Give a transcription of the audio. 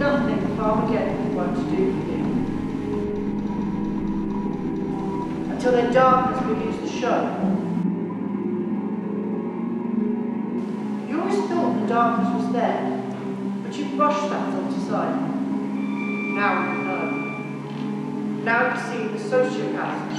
nothing Armageddon won't do for you. Until their darkness begins to show. You always thought the darkness was there, but you brushed that thought aside. Now you know. Now you see the sociopath.